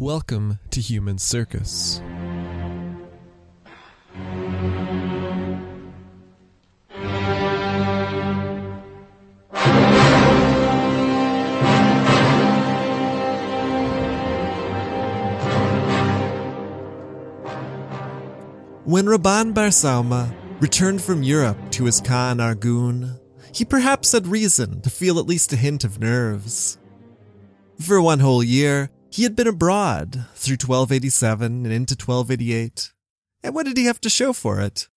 Welcome to Human Circus. When Rabban Bar Sauma returned from Europe to his Khan Argun, he perhaps had reason to feel at least a hint of nerves. For one whole year, he had been abroad through 1287 and into 1288. And what did he have to show for it?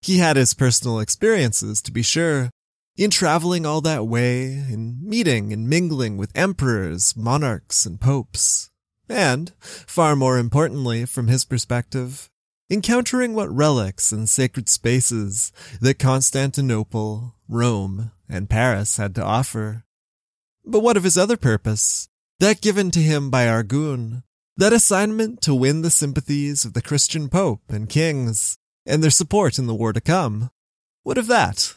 He had his personal experiences, to be sure, in traveling all that way, in meeting and mingling with emperors, monarchs, and popes. And, far more importantly, from his perspective, encountering what relics and sacred spaces that Constantinople, Rome, and Paris had to offer. But what of his other purpose? That given to him by Argun, that assignment to win the sympathies of the Christian Pope and kings, and their support in the war to come. What of that?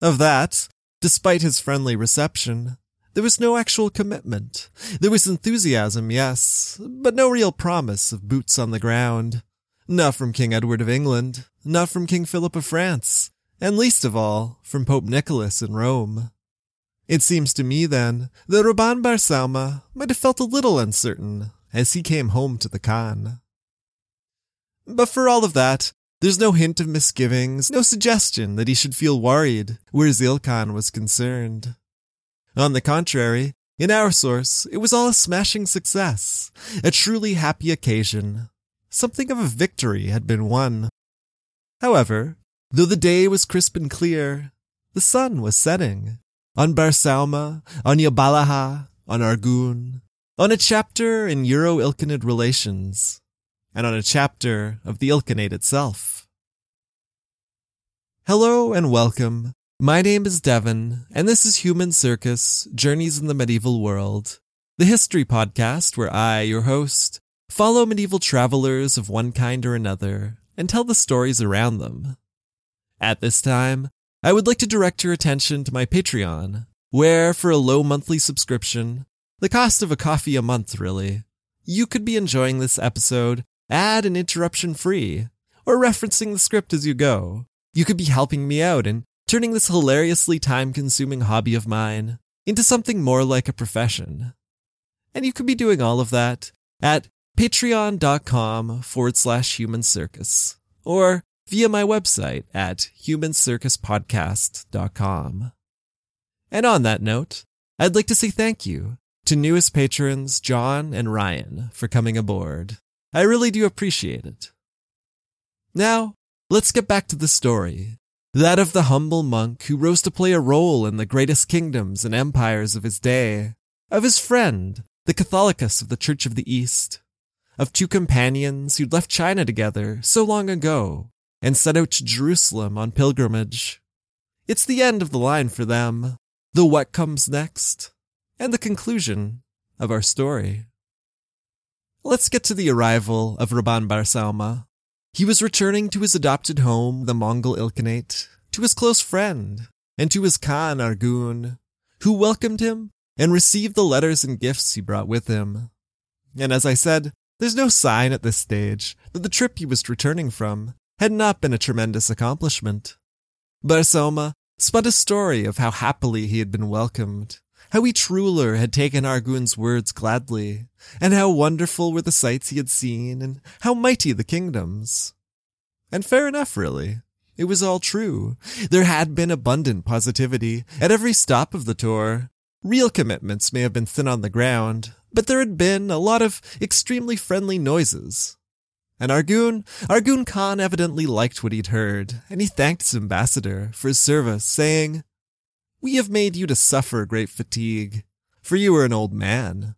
Of that, despite his friendly reception, there was no actual commitment. There was enthusiasm, yes, but no real promise of boots on the ground. Not from King Edward of England, not from King Philip of France, and least of all, from Pope Nicholas in Rome. It seems to me, then, that Rabban Bar Sauma might have felt a little uncertain as he came home to the Khan. But for all of that, there's no hint of misgivings, no suggestion that he should feel worried where Zilkhan was concerned. On the contrary, in our source, it was all a smashing success, a truly happy occasion, Something of a victory had been won. However, though the day was crisp and clear, the sun was setting. On Bar Sauma, on Yabalaha, on Argun, on a chapter in Euro-Ilkhanid relations, and on a chapter of the Ilkhanate itself. Hello and welcome. My name is Devon, and this is Human Circus Journeys in the Medieval World, the history podcast where I, your host, Follow medieval travelers of one kind or another and tell the stories around them. At this time, I would like to direct your attention to my Patreon, where for a low monthly subscription, the cost of a coffee a month really, you could be enjoying this episode ad and interruption free, or referencing the script as you go. You could be helping me out and turning this hilariously time consuming hobby of mine into something more like a profession. And you could be doing all of that at patreon.com forward slash human circus or via my website at humancircuspodcast.com. And on that note, I'd like to say thank you to newest patrons John and Ryan for coming aboard. I really do appreciate it. Now, let's get back to the story. That of the humble monk who rose to play a role in the greatest kingdoms and empires of his day, of his friend, the Catholicus of the Church of the East, of two companions who'd left China together so long ago and set out to Jerusalem on pilgrimage. It's the end of the line for them, the what comes next, and the conclusion of our story. Let's get to the arrival of Rabban Bar Sauma. He was returning to his adopted home, the Mongol Ilkhanate, to his close friend, and to his Khan Argun, who welcomed him and received the letters and gifts he brought with him. And as I said, there's no sign at this stage that the trip he was returning from had not been a tremendous accomplishment. Bar Sauma spun a story of how happily he had been welcomed, how each ruler had taken Argun's words gladly, and how wonderful were the sights he had seen, and how mighty the kingdoms. And fair enough, really. It was all true. There had been abundant positivity at every stop of the tour. Real commitments may have been thin on the ground, but there had been a lot of extremely friendly noises. And Argun, Argun Khan evidently liked what he'd heard, and he thanked his ambassador for his service, saying, We have made you to suffer great fatigue, for you are an old man.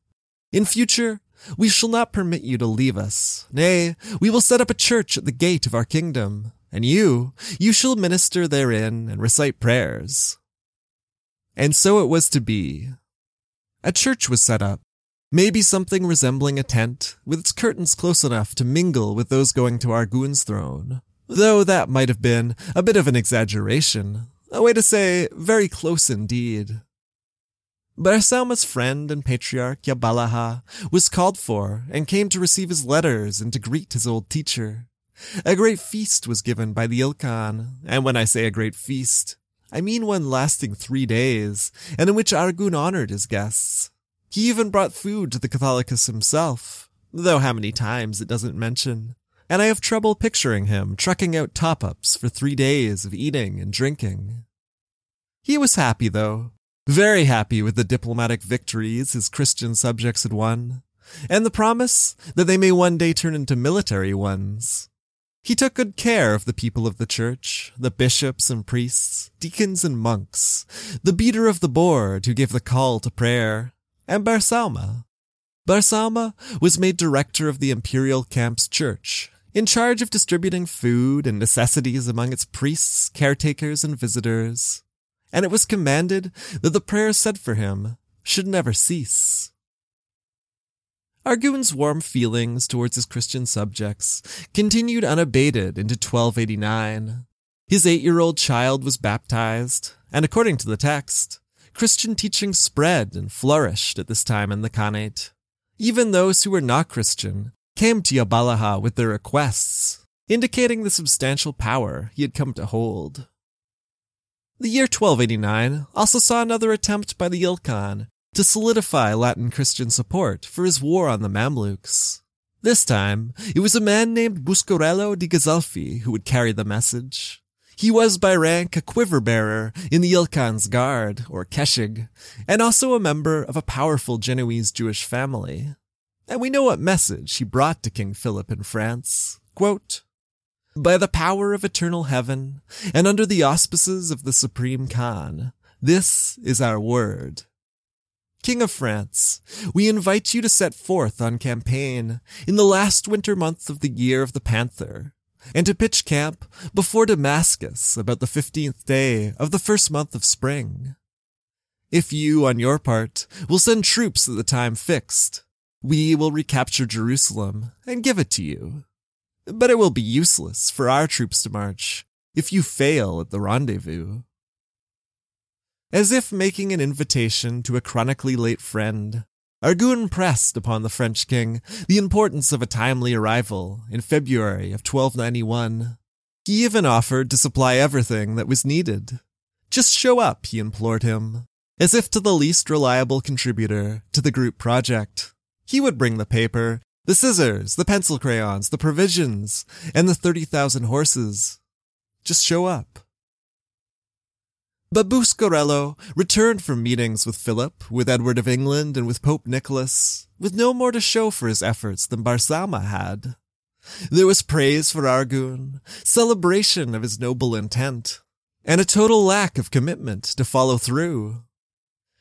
In future, we shall not permit you to leave us. Nay, we will set up a church at the gate of our kingdom, and you, you shall minister therein and recite prayers. And so it was to be. A church was set up, Maybe something resembling a tent, with its curtains close enough to mingle with those going to Argun's throne. Though that might have been a bit of an exaggeration, a way to say very close indeed. Barsaumah's friend and patriarch Yabalaha was called for and came to receive his letters and to greet his old teacher. A great feast was given by the Ilkhan, and when I say a great feast, I mean one lasting three days, and in which Arghun honored his guests. He even brought food to the Catholicus himself, though how many times it doesn't mention, and I have trouble picturing him trucking out top-ups for three days of eating and drinking. He was happy, though, very happy with the diplomatic victories his Christian subjects had won, and the promise that they may one day turn into military ones. He took good care of the people of the church, the bishops and priests, deacons and monks, the beater of the board who gave the call to prayer, and Barsaumah. Barsaumah was made director of the imperial camp's church, in charge of distributing food and necessities among its priests, caretakers, and visitors. And it was commanded that the prayers said for him should never cease. Arghun's warm feelings towards his Christian subjects continued unabated into 1289. His eight-year-old child was baptized, and according to the text, Christian teaching spread and flourished at this time in the Khanate. Even those who were not Christian came to Yabalaha with their requests, indicating the substantial power he had come to hold. The year 1289 also saw another attempt by the Ilkhan to solidify Latin Christian support for his war on the Mamluks. This time, it was a man named Buscarello di Ghisolfi who would carry the message. He was by rank a quiver bearer in the Ilkhan's guard, or Keshig, and also a member of a powerful Genoese Jewish family. And we know what message he brought to King Philip in France. Quote, By the power of eternal heaven, and under the auspices of the Supreme Khan, this is our word. King of France, we invite you to set forth on campaign in the last winter month of the year of the Panther, and to pitch camp before Damascus about the fifteenth day of the first month of spring. If you, on your part, will send troops at the time fixed, we will recapture Jerusalem and give it to you. But it will be useless for our troops to march if you fail at the rendezvous. As if making an invitation to a chronically late friend, Arghun pressed upon the French king the importance of a timely arrival in February of 1291. He even offered to supply everything that was needed. Just show up, he implored him, as if to the least reliable contributor to the group project. He would bring the paper, the scissors, the pencil crayons, the provisions, and the 30,000 horses. Just show up. But Buscarello returned from meetings with Philip, with Edward of England, and with Pope Nicholas, with no more to show for his efforts than Barsaumah had. There was praise for Arghun, celebration of his noble intent, and a total lack of commitment to follow through.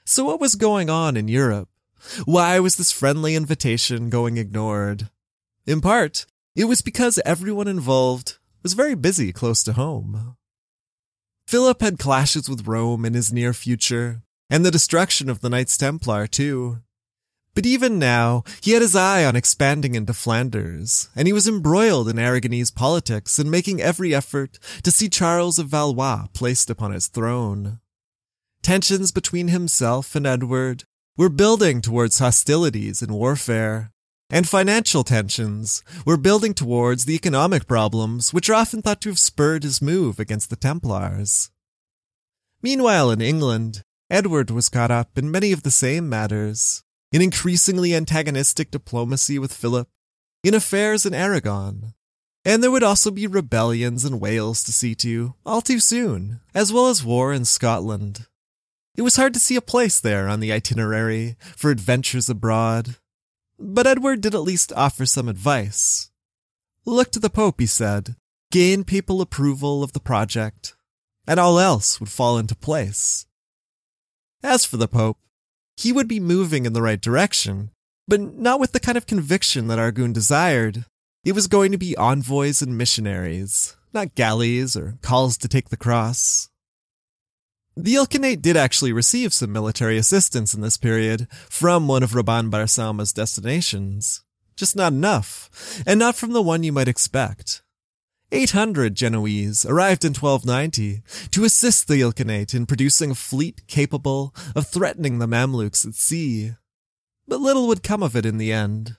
So what was going on in Europe? Why was this friendly invitation going ignored? In part, it was because everyone involved was very busy close to home. Philip had clashes with Rome in his near future, and the destruction of the Knights Templar too. But even now, he had his eye on expanding into Flanders, and he was embroiled in Aragonese politics and making every effort to see Charles of Valois placed upon his throne. Tensions between himself and Edward were building towards hostilities and warfare, and financial tensions were building towards the economic problems which are often thought to have spurred his move against the Templars. Meanwhile, in England, Edward was caught up in many of the same matters, in increasingly antagonistic diplomacy with Philip, in affairs in Aragon, and there would also be rebellions in Wales to see to, all too soon, as well as war in Scotland. It was hard to see a place there on the itinerary for adventures abroad, but Edward did at least offer some advice. Look to the Pope, he said, gain papal approval of the project, and all else would fall into place. As for the Pope, he would be moving in the right direction, but not with the kind of conviction that Arghun desired. It was going to be envoys and missionaries, not galleys or calls to take the cross. The Ilkhanate did actually receive some military assistance in this period from one of Rabban Barsaumah's destinations. Just not enough, and not from the one you might expect. 800 Genoese arrived in 1290 to assist the Ilkhanate in producing a fleet capable of threatening the Mamluks at sea. But little would come of it in the end.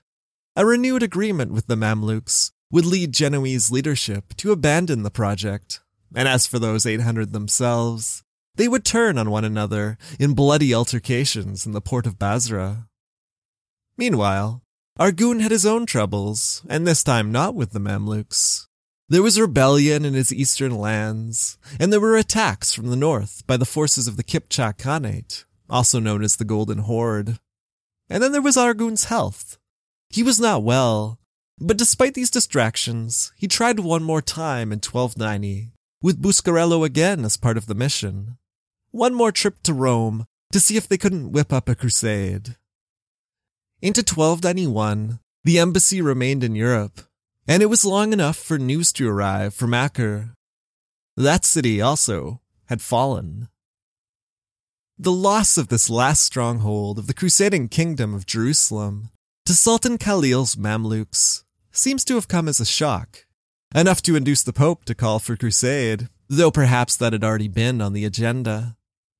A renewed agreement with the Mamluks would lead Genoese leadership to abandon the project, and as for those 800 themselves, they would turn on one another in bloody altercations in the port of Basra. Meanwhile, Arghun had his own troubles, and this time not with the Mamluks. There was rebellion in his eastern lands, and there were attacks from the north by the forces of the Kipchak Khanate, also known as the Golden Horde. And then there was Arghun's health. He was not well, but despite these distractions, he tried one more time in 1290, with Buscarello again as part of the mission. One more trip to Rome to see if they couldn't whip up a crusade. Into 1291, the embassy remained in Europe, and it was long enough for news to arrive from Acre. That city also had fallen. The loss of this last stronghold of the crusading kingdom of Jerusalem to Sultan Khalil's Mamluks seems to have come as a shock, enough to induce the Pope to call for crusade, though perhaps that had already been on the agenda.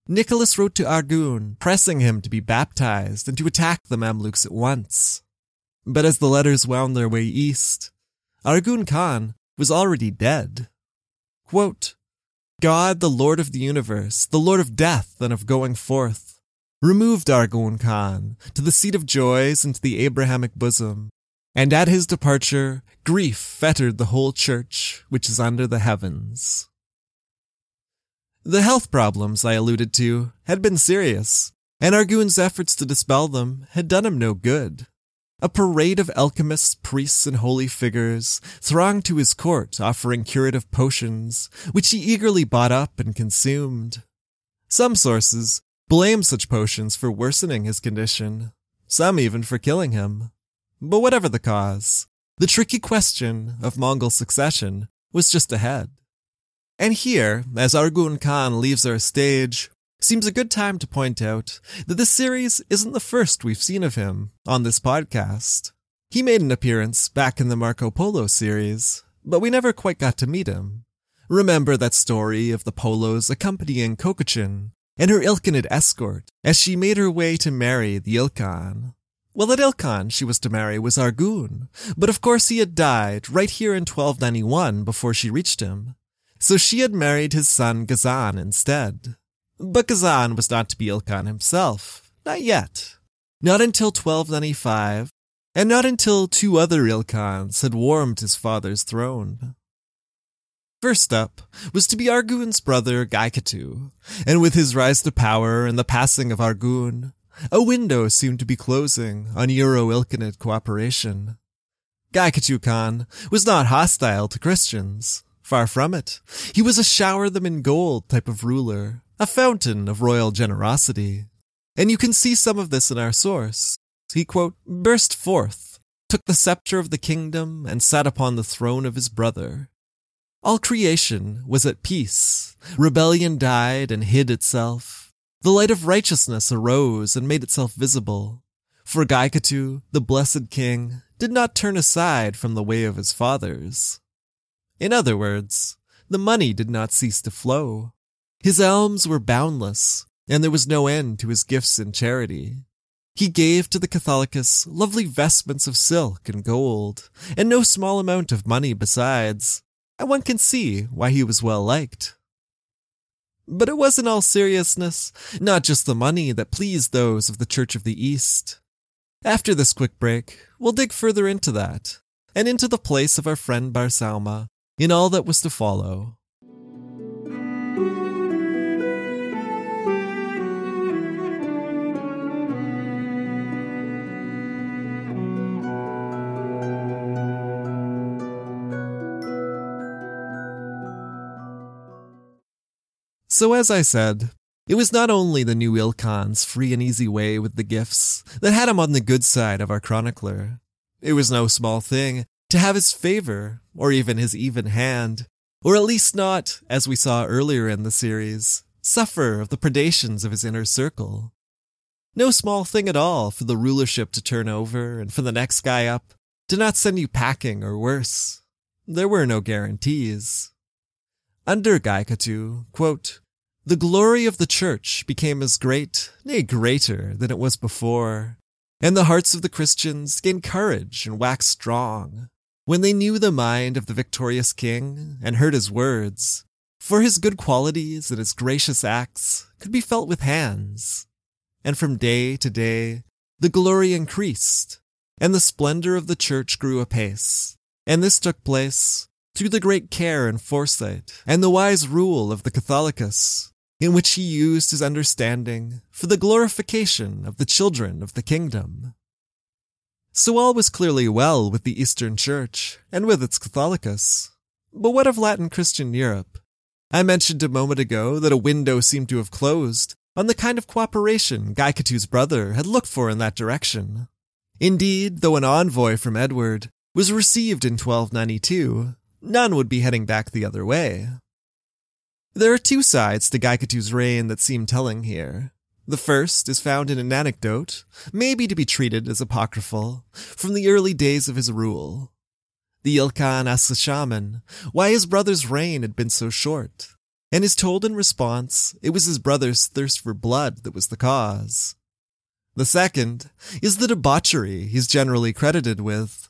Nicholas wrote to Argun, pressing him to be baptized and to attack the Mamluks at once. But as the letters wound their way east, Argun Khan was already dead. Quote, God, the Lord of the universe, the Lord of death and of going forth, removed Argun Khan to the seat of joys and to the Abrahamic bosom, and at his departure, grief fettered the whole church which is under the heavens. The health problems I alluded to had been serious, and Arghun's efforts to dispel them had done him no good. A parade of alchemists, priests, and holy figures thronged to his court offering curative potions, which he eagerly bought up and consumed. Some sources blame such potions for worsening his condition, some even for killing him. But whatever the cause, the tricky question of Mongol succession was just ahead. And here, as Arghun Khan leaves our stage, seems a good time to point out that this series isn't the first we've seen of him on this podcast. He made an appearance back in the Marco Polo series, but we never quite got to meet him. Remember that story of the Polos accompanying Kokochin and her Ilkhanid escort as she made her way to marry the Ilkhan? Well, that Ilkhan she was to marry was Arghun, but of course he had died right here in 1291 before she reached him. So she had married his son Ghazan instead. But Ghazan was not to be Ilkhan himself. Not yet. Not until 1295, and not until two other Ilkhans had warmed his father's throne. First up was to be Arghun's brother Gaikatu, and with his rise to power and the passing of Arghun, a window seemed to be closing on Euro-Ilkhanid cooperation. Gaikatu Khan was not hostile to Christians. Far from it. He was a shower them in gold type of ruler, a fountain of royal generosity. And you can see some of this in our source. He, quote, burst forth, took the scepter of the kingdom, and sat upon the throne of his brother. All creation was at peace. Rebellion died and hid itself. The light of righteousness arose and made itself visible. For Gaikatu, the blessed king, did not turn aside from the way of his fathers. In other words, the money did not cease to flow. His alms were boundless, and there was no end to his gifts in charity. He gave to the Catholicus lovely vestments of silk and gold, and no small amount of money besides, and one can see why he was well liked. But it was in all seriousness not just the money that pleased those of the Church of the East. After this quick break, we'll dig further into that, and into the place of our friend Barsauma in all that was to follow. So, as I said, it was not only the new Ilkhan's free and easy way with the gifts that had him on the good side of our chronicler. It was no small thing to have his favor, or even his even hand, or at least not, as we saw earlier in the series, suffer of the predations of his inner circle. No small thing at all for the rulership to turn over and for the next guy up to not send you packing or worse. there were no guarantees. Under Gaikatu, quote, the glory of the church became as great, nay greater, than it was before, and the hearts of the Christians gained courage and waxed strong, when they knew the mind of the victorious king and heard his words, for his good qualities and his gracious acts could be felt with hands. And from day to day, the glory increased, and the splendor of the church grew apace. And this took place through the great care and foresight and the wise rule of the Catholicus, in which he used his understanding for the glorification of the children of the kingdom. So all was clearly well with the Eastern Church and with its Catholicus. But what of Latin Christian Europe? I mentioned a moment ago that a window seemed to have closed on the kind of cooperation Gaikatu's brother had looked for in that direction. Indeed, though an envoy from Edward was received in 1292, none would be heading back the other way. There are two sides to Gaikatu's reign that seem telling here. The first is found in an anecdote, maybe to be treated as apocryphal, from the early days of his rule. The Ilkhan asks the shaman why his brother's reign had been so short, and is told in response it was his brother's thirst for blood that was the cause. The second is the debauchery he's generally credited with.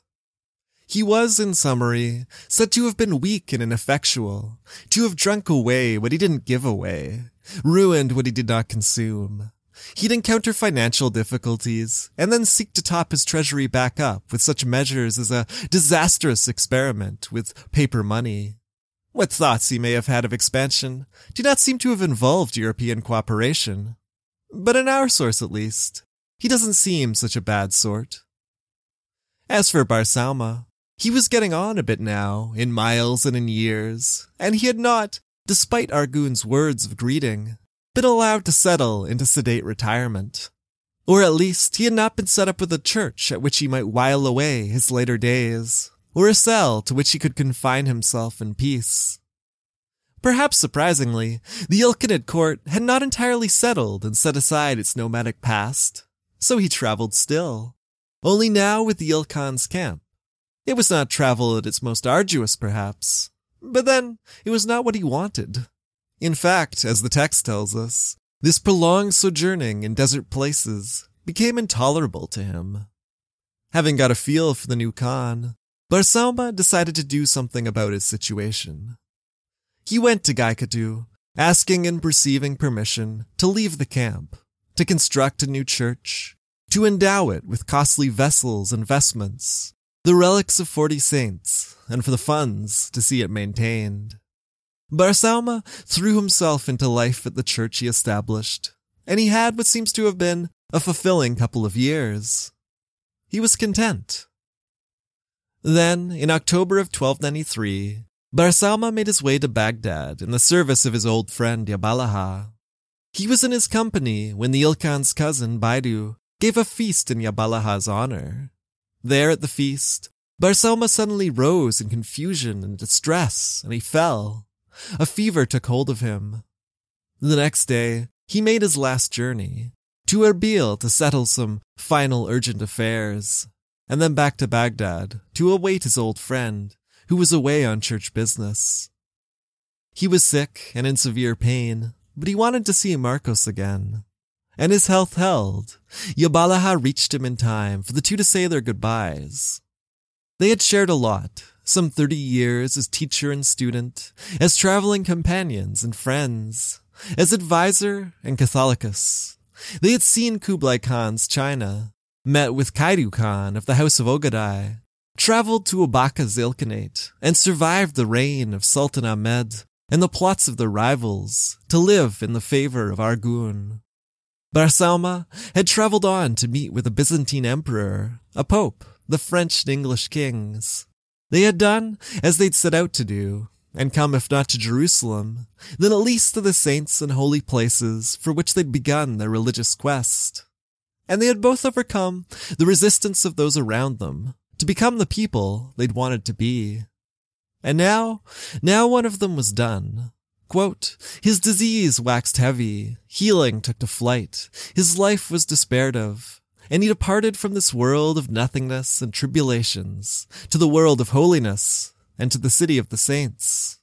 He was, in summary, said to have been weak and ineffectual, to have drunk away what he didn't give away, ruined what he did not consume. He'd encounter financial difficulties and then seek to top his treasury back up with such measures as a disastrous experiment with paper money. What thoughts he may have had of expansion do not seem to have involved European cooperation. But in our source at least, he doesn't seem such a bad sort. As for Barsauma, he was getting on a bit now, in miles and in years, and he had not, despite Argun's words of greeting, been allowed to settle into sedate retirement. Or at least he had not been set up with a church at which he might while away his later days, or a cell to which he could confine himself in peace. Perhaps surprisingly, the Ilkhanid court had not entirely settled and set aside its nomadic past, so he traveled still, only now with the Ilkhan's camp. It was not travel at its most arduous, perhaps, but then it was not what he wanted. In fact, as the text tells us, this prolonged sojourning in desert places became intolerable to him. Having got a feel for the new Khan, Barsauma decided to do something about his situation. He went to Gaikatu, asking and receiving permission to leave the camp, to construct a new church, to endow it with costly vessels and vestments, the relics of forty saints, and for the funds to see it maintained. Barsauma threw himself into life at the church he established, and he had what seems to have been a fulfilling couple of years. He was content. Then, in October of 1293, Barsauma made his way to Baghdad in the service of his old friend Yabalaha. He was in his company when the Ilkhan's cousin, Baidu, gave a feast in Yabalaha's honor. There at the feast, Barsauma suddenly rose in confusion and distress, and he fell. A fever took hold of him. The next day, he made his last journey to Erbil to settle some final urgent affairs, and then back to Baghdad to await his old friend, who was away on church business. He was sick and in severe pain, but he wanted to see Marcos again. And his health held. Yabalaha reached him in time for the two to say their goodbyes. They had shared a lot, some 30 years as teacher and student, as traveling companions and friends, as advisor and Catholicus. They had seen Kublai Khan's China, met with Kaidu Khan of the House of Ogadai, traveled to Abaka's Ilkhanate, and survived the reign of Sultan Ahmed and the plots of their rivals to live in the favor of Argun. Barsauma had traveled on to meet with a Byzantine emperor, a pope, the French and English kings, they had done as they'd set out to do, and come if not to Jerusalem, then at least to the saints and holy places for which they'd begun their religious quest. And they had both overcome the resistance of those around them to become the people they'd wanted to be. And now, now one of them was done. Quote, his disease waxed heavy, healing took to flight, his life was despaired of, and he departed from this world of nothingness and tribulations to the world of holiness, and to the city of the saints.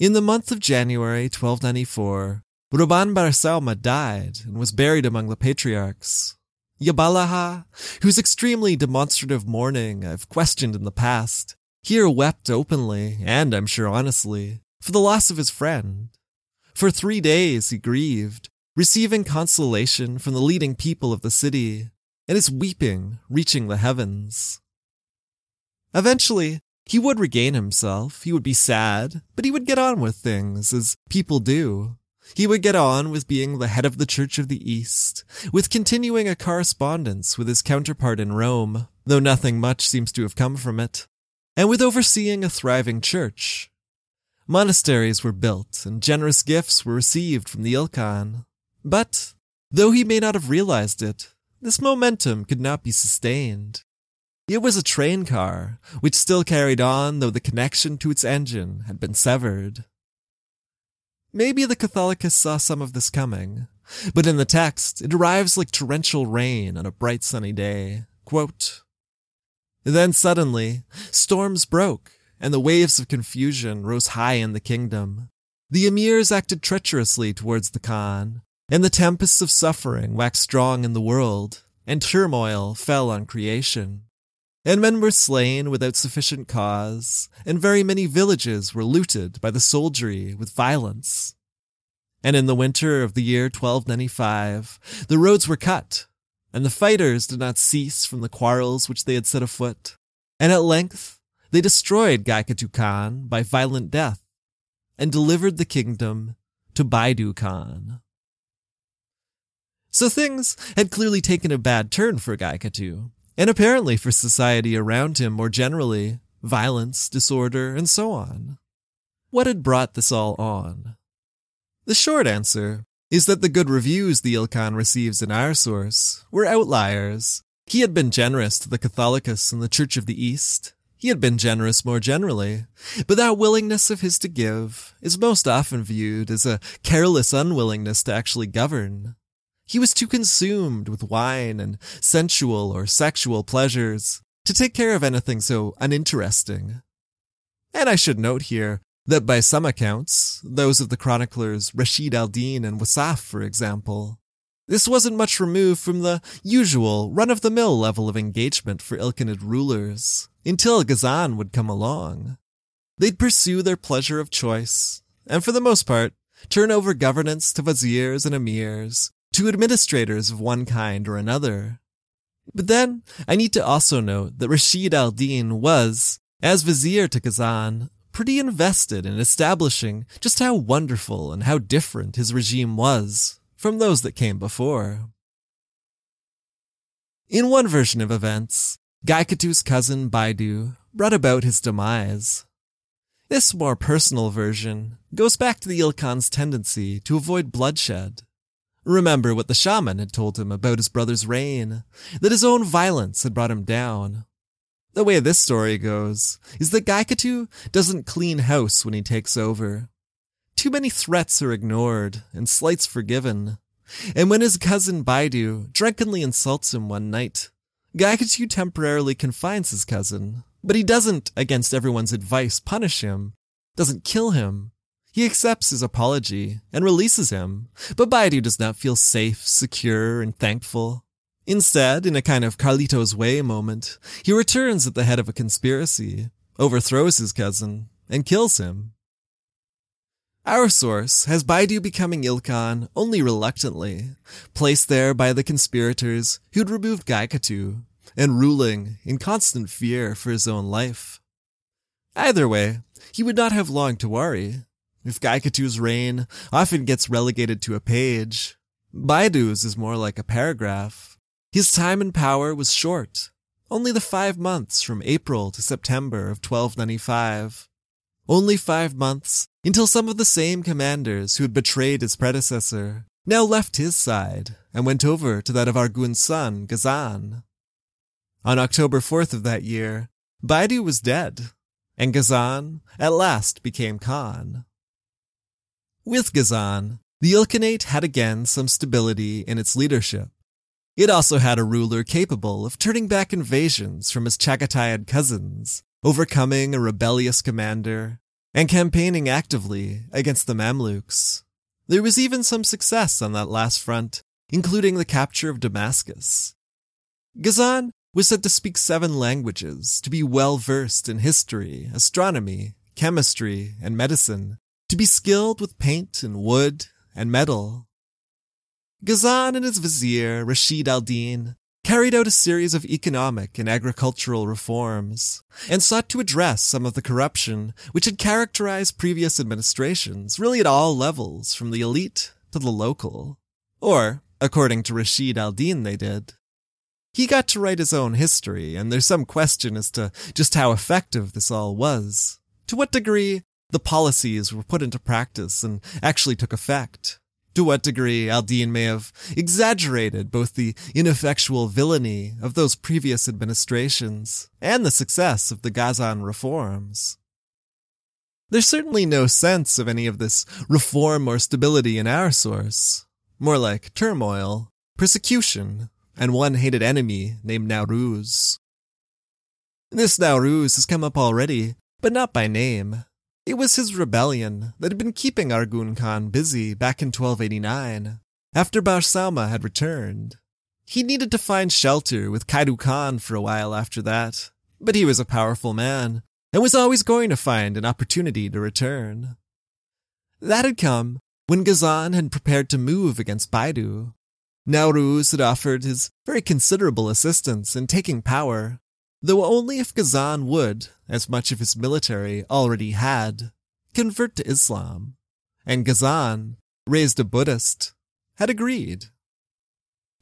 In the month of January 1294, Rabban bar Sauma died and was buried among the patriarchs. Yabalaha, whose extremely demonstrative mourning I've questioned in the past, here wept openly, and I'm sure honestly, for the loss of his friend. For three days he grieved, receiving consolation from the leading people of the city, and his weeping reaching the heavens. Eventually, he would regain himself, he would be sad, but he would get on with things, as people do. He would get on with being the head of the Church of the East, with continuing a correspondence with his counterpart in Rome, though nothing much seems to have come from it, and with overseeing a thriving church. Monasteries were built, and generous gifts were received from the Ilkhan. But, though he may not have realized it, this momentum could not be sustained. It was a train car, which still carried on though the connection to its engine had been severed. Maybe the Catholicus saw some of this coming, but in the text it arrives like torrential rain on a bright sunny day. Quote, then suddenly, storms broke, and the waves of confusion rose high in the kingdom. The emirs acted treacherously towards the Khan, and the tempests of suffering waxed strong in the world, and turmoil fell on creation. And men were slain without sufficient cause, and very many villages were looted by the soldiery with violence. And in the winter of the year 1295, the roads were cut, and the fighters did not cease from the quarrels which they had set afoot, and at length they destroyed Gaikatu Khan by violent death, and delivered the kingdom to Baidu Khan. So things had clearly taken a bad turn for Gaikatu, and apparently for society around him more generally, violence, disorder, and so on. What had brought this all on? The short answer is that the good reviews the Ilkhan receives in our source were outliers. He had been generous to the Catholicus and the Church of the East. He had been generous more generally, but that willingness of his to give is most often viewed as a careless unwillingness to actually govern. He was too consumed with wine and sensual or sexual pleasures to take care of anything so uninteresting. And I should note here that by some accounts, those of the chroniclers Rashid al-Din and Wasaf, for example, this wasn't much removed from the usual run-of-the-mill level of engagement for Ilkhanid rulers, until Ghazan would come along. They'd pursue their pleasure of choice, and for the most part, turn over governance to viziers and emirs, to administrators of one kind or another. But then, I need to also note that Rashid al-Din was, as vizier to Ghazan, pretty invested in establishing just how wonderful and how different his regime was from those that came before. In one version of events, Gaikatu's cousin Baidu brought about his demise. This more personal version goes back to the Ilkhan's tendency to avoid bloodshed Remember what the shaman had told him about his brother's reign, that his own violence had brought him down. The way this story goes is that Gaikatu doesn't clean house when he takes over. Too many threats are ignored and slights forgiven. And when his cousin Baidu drunkenly insults him one night, Gaikatu temporarily confines his cousin, but he doesn't, against everyone's advice, punish him, doesn't kill him, he accepts his apology and releases him, but Baidu does not feel safe, secure, and thankful. Instead, in a kind of Carlito's Way moment, he returns at the head of a conspiracy, overthrows his cousin, and kills him. Our source has Baidu becoming Ilkhan only reluctantly, placed there by the conspirators who'd removed Gaikatu, and ruling in constant fear for his own life. Either way, he would not have long to worry. If Gaikatu's reign often gets relegated to a page, Baidu's is more like a paragraph. His time in power was short, only the five months from April to September of 1295. Only five months until some of the same commanders who had betrayed his predecessor now left his side and went over to that of Argun's son, Ghazan. On October 4th of that year, Baidu was dead, and Ghazan at last became Khan. With Ghazan, the Ilkhanate had again some stability in its leadership. It also had a ruler capable of turning back invasions from his Chagatai cousins, overcoming a rebellious commander, and campaigning actively against the Mamluks. There was even some success on that last front, including the capture of Damascus. Ghazan was said to speak seven languages, to be well versed in history, astronomy, chemistry, and medicine, to be skilled with paint and wood and metal. Ghazan and his vizier, Rashid al-Din, carried out a series of economic and agricultural reforms, and sought to address some of the corruption which had characterized previous administrations, really at all levels, from the elite to the local. Or, according to Rashid al-Din, they did. He got to write his own history, and there's some question as to just how effective this all was. To what degree the policies were put into practice and actually took effect. To what degree al-Din may have exaggerated both the ineffectual villainy of those previous administrations and the success of the Ghazan reforms. There's certainly no sense of any of this reform or stability in our source. More like turmoil, persecution, and one hated enemy named Nauruz. This Nauruz has come up already, but not by name. It was his rebellion that had been keeping Argun Khan busy back in 1289, after Barsauma had returned. He needed to find shelter with Kaidu Khan for a while after that, but he was a powerful man, and was always going to find an opportunity to return. That had come when Ghazan had prepared to move against Baidu, Nauruz had offered his very considerable assistance in taking power, though only if Ghazan would, as much of his military already had, convert to Islam. And Ghazan, raised a Buddhist, had agreed.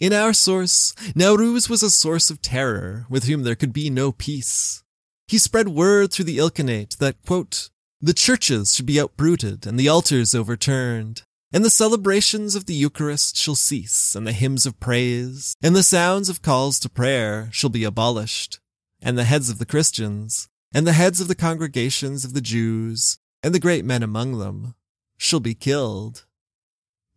In our source, Nauruz was a source of terror with whom there could be no peace. He spread word through the Ilkhanate that, quote, the churches should be uprooted and the altars overturned, and the celebrations of the Eucharist shall cease, and the hymns of praise, and the sounds of calls to prayer shall be abolished, and the heads of the Christians, and the heads of the congregations of the Jews, and the great men among them, shall be killed.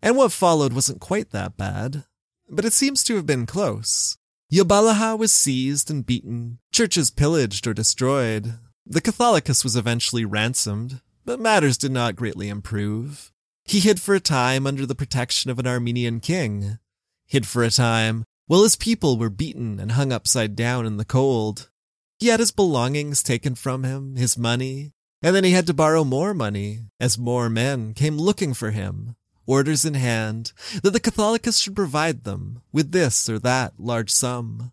And what followed wasn't quite that bad, but it seems to have been close. Yabalaha was seized and beaten, churches pillaged or destroyed. The Catholicus was eventually ransomed, but matters did not greatly improve. He hid for a time under the protection of an Armenian king. Hid for a time while his people were beaten and hung upside down in the cold. He had his belongings taken from him, his money, and then he had to borrow more money as more men came looking for him, orders in hand, that the Catholicus should provide them with this or that large sum.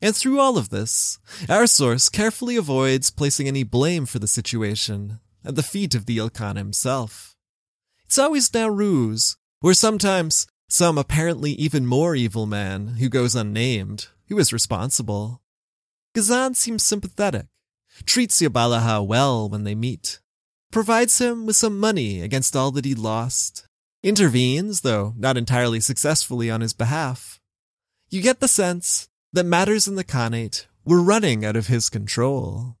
And through all of this, our source carefully avoids placing any blame for the situation at the feet of the Ilkhan himself. It's always Nauruz, or sometimes some apparently even more evil man who goes unnamed, who is responsible. Ghazan seems sympathetic, treats Yabalaha well when they meet, provides him with some money against all that he lost, intervenes, though not entirely successfully on his behalf. You get the sense that matters in the Khanate were running out of his control.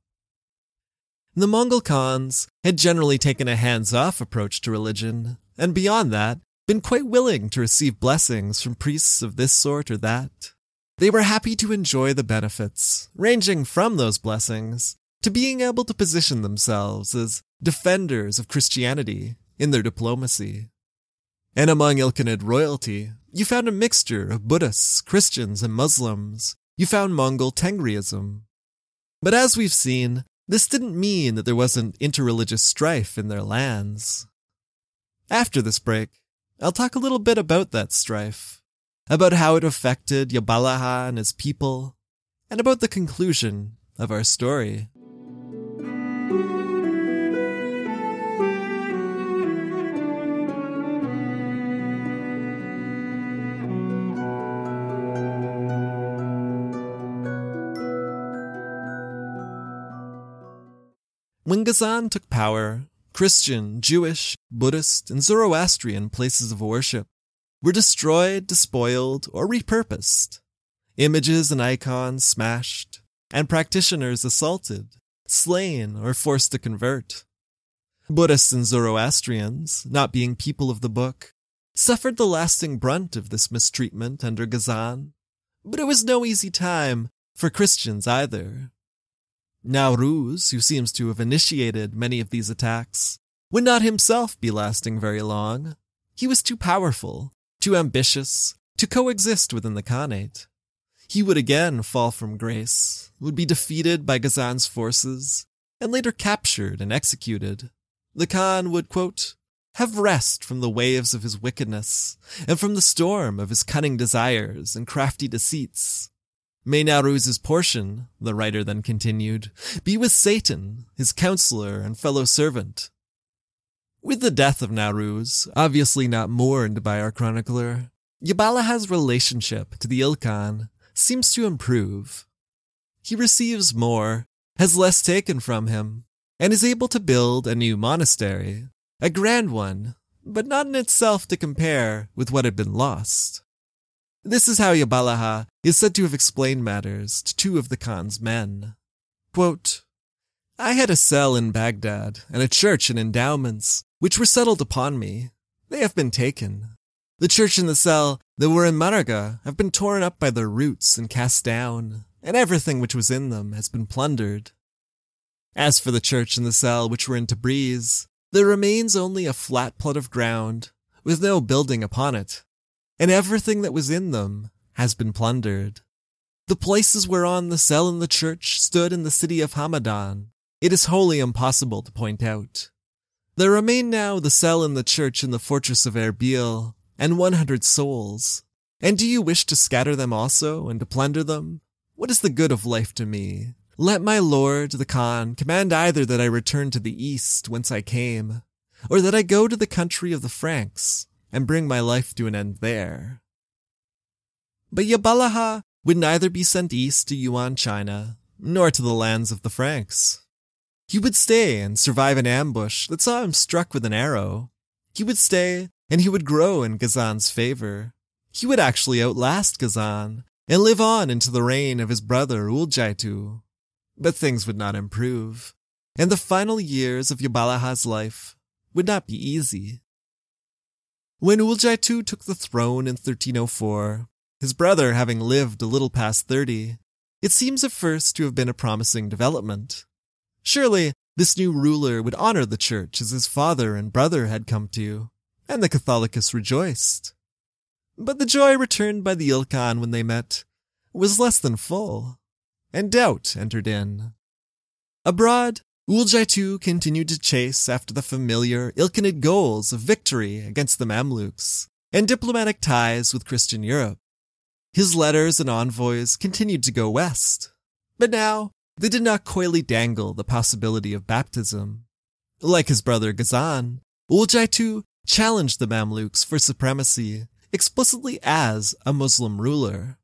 The Mongol Khans had generally taken a hands off approach to religion, and beyond that, been quite willing to receive blessings from priests of this sort or that. They were happy to enjoy the benefits, ranging from those blessings to being able to position themselves as defenders of Christianity in their diplomacy. And among Ilkhanid royalty, you found a mixture of Buddhists, Christians, and Muslims. You found Mongol Tengriism. But as we've seen, this didn't mean that there wasn't interreligious strife in their lands. After this break, I'll talk a little bit about that strife, about how it affected Yabalaha and his people, and about the conclusion of our story. When Ghazan took power, Christian, Jewish, Buddhist, and Zoroastrian places of worship were destroyed, despoiled, or repurposed. Images and icons smashed, and practitioners assaulted, slain, or forced to convert. Buddhists and Zoroastrians, not being people of the book, suffered the lasting brunt of this mistreatment under Ghazan, but it was no easy time for Christians either. Nauruz, who seems to have initiated many of these attacks, would not himself be lasting very long. He was too powerful, too ambitious, to coexist within the Khanate. He would again fall from grace, would be defeated by Ghazan's forces, and later captured and executed. The Khan would, quote, have rest from the waves of his wickedness, and from the storm of his cunning desires and crafty deceits. May Nauruz's portion, the writer then continued, be with Satan, his counselor and fellow servant. With the death of Nauruz, obviously not mourned by our chronicler, Yabalaha's relationship to the Ilkhan seems to improve. He receives more, has less taken from him, and is able to build a new monastery, a grand one, but not in itself to compare with what had been lost. This is how Yabalaha is said to have explained matters to two of the Khan's men. Quote, I had a cell in Baghdad and a church and endowments, which were settled upon me. They have been taken. The church and the cell that were in Maraga have been torn up by their roots and cast down, and everything which was in them has been plundered. As for the church and the cell which were in Tabriz, there remains only a flat plot of ground, with no building upon it, and everything that was in them has been plundered. The places whereon the cell and the church stood in the city of Hamadan, it is wholly impossible to point out. There remain now the cell and the church in the fortress of Erbil, and one hundred souls. And do you wish to scatter them also, and to plunder them? What is the good of life to me? Let my lord, the Khan, command either that I return to the east whence I came, or that I go to the country of the Franks, and bring my life to an end there. But Yabalaha would neither be sent east to Yuan China, nor to the lands of the Franks. He would stay and survive an ambush that saw him struck with an arrow. He would stay, and he would grow in Ghazan's favor. He would actually outlast Ghazan, and live on into the reign of his brother Uljaitu. But things would not improve, and the final years of Yabalaha's life would not be easy. When Uljaitu took the throne in 1304, his brother having lived a little past 30, it seems at first to have been a promising development. Surely this new ruler would honor the church as his father and brother had come to, and the Catholicus rejoiced. But the joy returned by the Ilkhan when they met was less than full, and doubt entered in. Abroad, Uljaitu continued to chase after the familiar Ilkhanid goals of victory against the Mamluks and diplomatic ties with Christian Europe. His letters and envoys continued to go west, but now they did not coyly dangle the possibility of baptism. Like his brother Ghazan, Uljaitu challenged the Mamluks for supremacy explicitly as a Muslim ruler.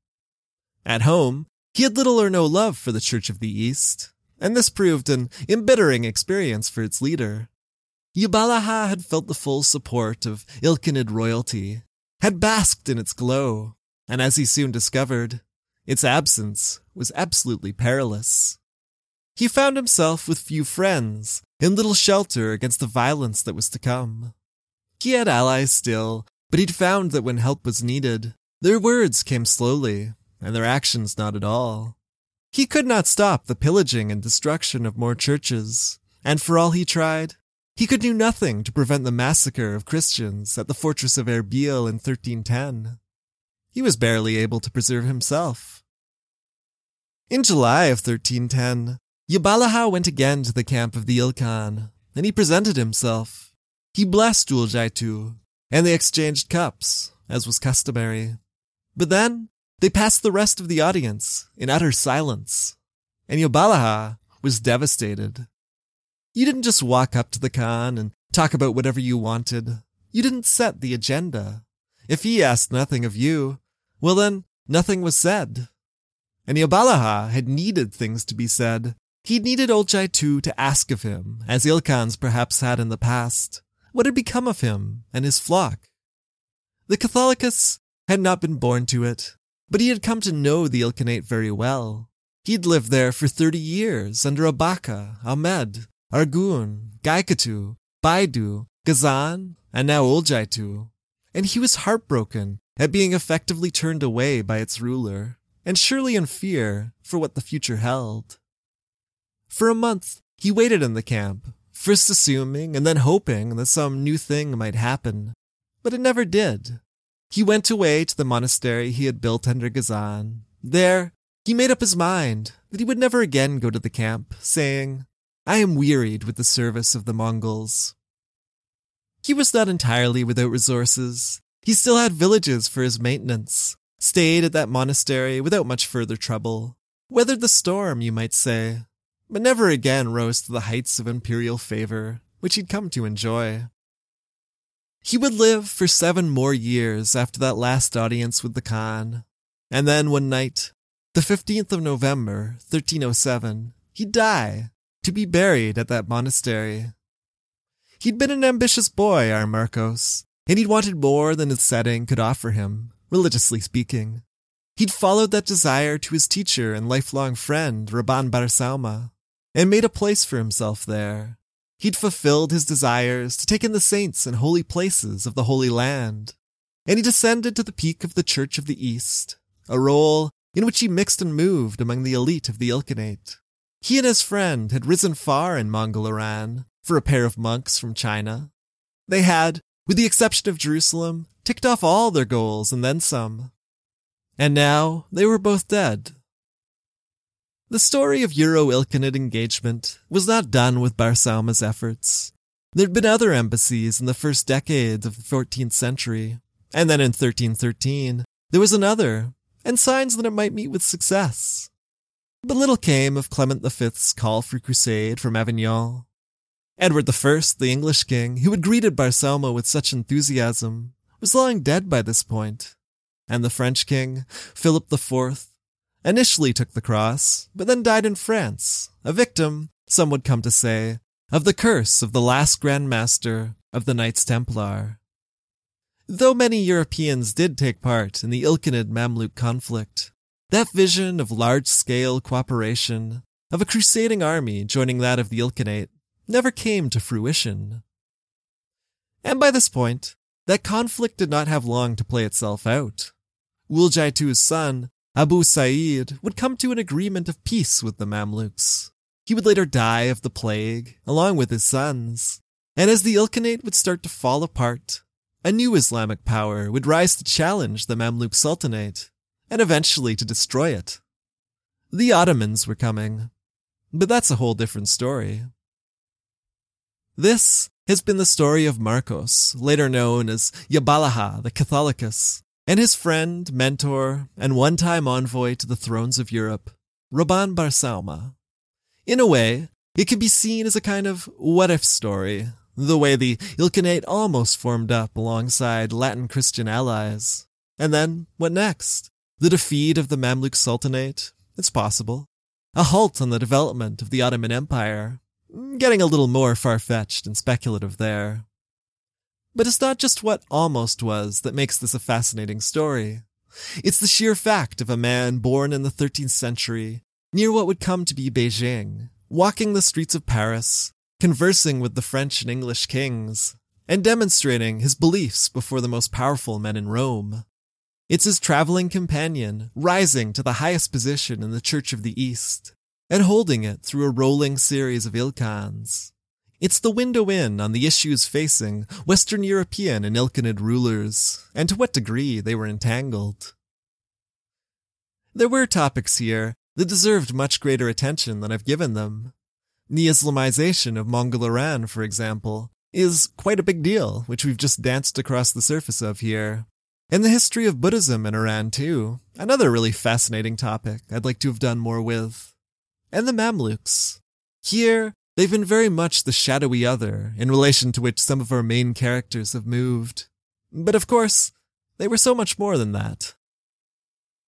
At home, he had little or no love for the Church of the East, and this proved an embittering experience for its leader. Yabalaha had felt the full support of Ilkhanid royalty, had basked in its glow, and as he soon discovered, its absence was absolutely perilous. He found himself with few friends, in little shelter against the violence that was to come. He had allies still, but he'd found that when help was needed, their words came slowly, and their actions not at all. He could not stop the pillaging and destruction of more churches, and for all he tried, he could do nothing to prevent the massacre of Christians at the fortress of Erbil in 1310. He was barely able to preserve himself. In July of 1310, Yabalaha went again to the camp of the Ilkhan, and he presented himself. He blessed Uljaitu, and they exchanged cups, as was customary. But then, they passed the rest of the audience in utter silence, and Yabalaha was devastated. You didn't just walk up to the Khan and talk about whatever you wanted. You didn't set the agenda. If he asked nothing of you, well then, nothing was said. And Yabalaha had needed things to be said. He needed Uljaitu to ask of him, as Ilkhans perhaps had in the past, what had become of him and his flock. The Catholicus had not been born to it, but he had come to know the Ilkhanate very well. He'd lived there for 30 years under Abaka, Ahmed, Argun, Gaikatu, Baidu, Ghazan, and now Uljaitu. And he was heartbroken at being effectively turned away by its ruler, and surely in fear for what the future held. For a month, he waited in the camp, first assuming and then hoping that some new thing might happen. But it never did. He went away to the monastery he had built under Ghazan. There, he made up his mind that he would never again go to the camp, saying, I am wearied with the service of the Mongols. He was not entirely without resources. He still had villages for his maintenance, stayed at that monastery without much further trouble, weathered the storm, you might say, but never again rose to the heights of imperial favor, which he'd come to enjoy. He would live for seven more years after that last audience with the Khan, and then one night, the 15th of November, 1307, he'd die to be buried at that monastery. He'd been an ambitious boy, our Marcos, and he'd wanted more than his setting could offer him, religiously speaking. He'd followed that desire to his teacher and lifelong friend, Rabban Bar Sauma, and made a place for himself there. He'd fulfilled his desires to take in the saints and holy places of the Holy Land, and he descended to the peak of the Church of the East, a role in which he mixed and moved among the elite of the Ilkhanate. He and his friend had risen far in Mongol Iran for a pair of monks from China. They had, with the exception of Jerusalem, ticked off all their goals and then some. And now they were both dead, the story of Euro-Ilkhanate engagement was not done with Bar Sauma's efforts. There'd been other embassies in the first decades of the 14th century, and then in 1313, there was another, and signs that it might meet with success. But little came of Clement V's call for crusade from Avignon. Edward I, the English king, who had greeted Bar Sauma with such enthusiasm, was lying dead by this point, and the French king, Philip IV, initially took the cross, but then died in France, a victim, some would come to say, of the curse of the last Grand Master of the Knights Templar. Though many Europeans did take part in the Ilkhanid Mamluk conflict, that vision of large-scale cooperation, of a crusading army joining that of the Ilkhanate, never came to fruition. And by this point, that conflict did not have long to play itself out. Uljai son Abu Sa'id would come to an agreement of peace with the Mamluks. He would later die of the plague, along with his sons. And as the Ilkhanate would start to fall apart, a new Islamic power would rise to challenge the Mamluk Sultanate, and eventually to destroy it. The Ottomans were coming. But that's a whole different story. This has been the story of Marcos, later known as Yabalaha the Catholicus, and his friend, mentor, and one-time envoy to the thrones of Europe, Rabban Bar Sauma. In a way, it can be seen as a kind of what-if story, the way the Ilkhanate almost formed up alongside Latin Christian allies. And then, what next? The defeat of the Mamluk Sultanate? It's possible. A halt on the development of the Ottoman Empire? Getting a little more far-fetched and speculative there. But it's not just what almost was that makes this a fascinating story. It's the sheer fact of a man born in the 13th century, near what would come to be Beijing, walking the streets of Paris, conversing with the French and English kings, and demonstrating his beliefs before the most powerful men in Rome. It's his traveling companion rising to the highest position in the Church of the East, and holding it through a rolling series of ilkhans. It's the window in on the issues facing Western European and Ilkhanid rulers, and to what degree they were entangled. There were topics here that deserved much greater attention than I've given them. The Islamization of Mongol Iran, for example, is quite a big deal, which we've just danced across the surface of here. And the history of Buddhism in Iran, too, another really fascinating topic I'd like to have done more with. And the Mamluks. Here, They've been very much the shadowy other in relation to which some of our main characters have moved. But of course, they were so much more than that.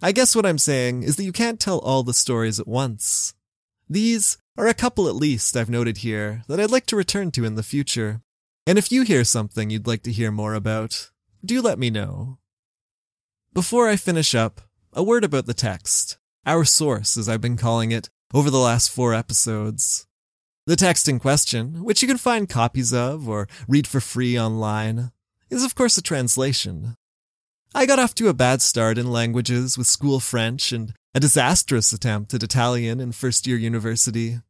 I guess what I'm saying is that you can't tell all the stories at once. These are a couple at least I've noted here that I'd like to return to in the future. And if you hear something you'd like to hear more about, do let me know. Before I finish up, a word about the text, our source as I've been calling it over the last four episodes. The text in question, which you can find copies of or read for free online, is of course a translation. I got off to a bad start in languages with school French and a disastrous attempt at Italian in first year university.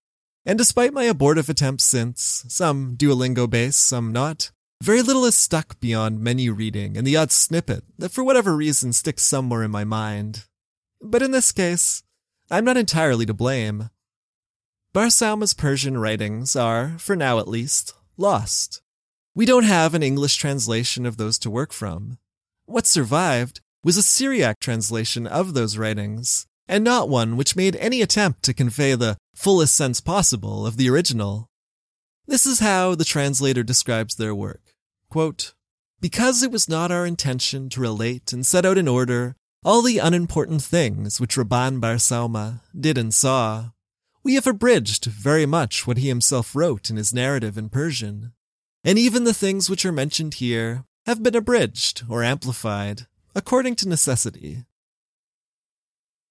And despite my abortive attempts since, some Duolingo based, some not, very little is stuck beyond menu reading and the odd snippet that for whatever reason sticks somewhere in my mind. But in this case, I'm not entirely to blame. Bar Sauma's Persian writings are, for now at least, lost. We don't have an English translation of those to work from. What survived was a Syriac translation of those writings, and not one which made any attempt to convey the fullest sense possible of the original. This is how the translator describes their work. Quote, because it was not our intention to relate and set out in order all the unimportant things which Rabban Bar Sauma did and saw, we have abridged very much what he himself wrote in his narrative in Persian. And even the things which are mentioned here have been abridged or amplified according to necessity.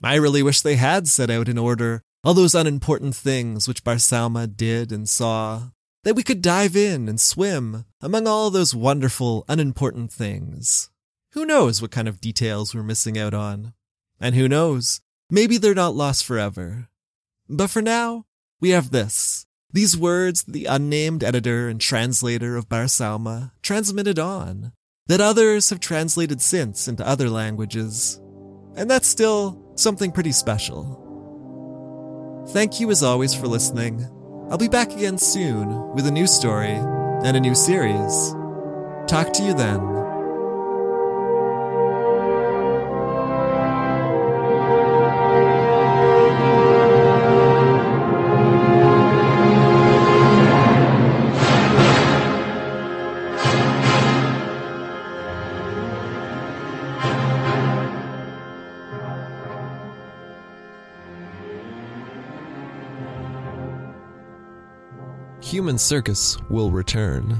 I really wish they had set out in order all those unimportant things which Bar Sauma did and saw, that we could dive in and swim among all those wonderful, unimportant things. Who knows what kind of details we're missing out on? And who knows, maybe they're not lost forever. But for now, we have this. These words the unnamed editor and translator of Bar Sauma transmitted on, that others have translated since into other languages. And that's still something pretty special. Thank you as always for listening. I'll be back again soon with a new story and a new series. Talk to you then. Human Circus will return.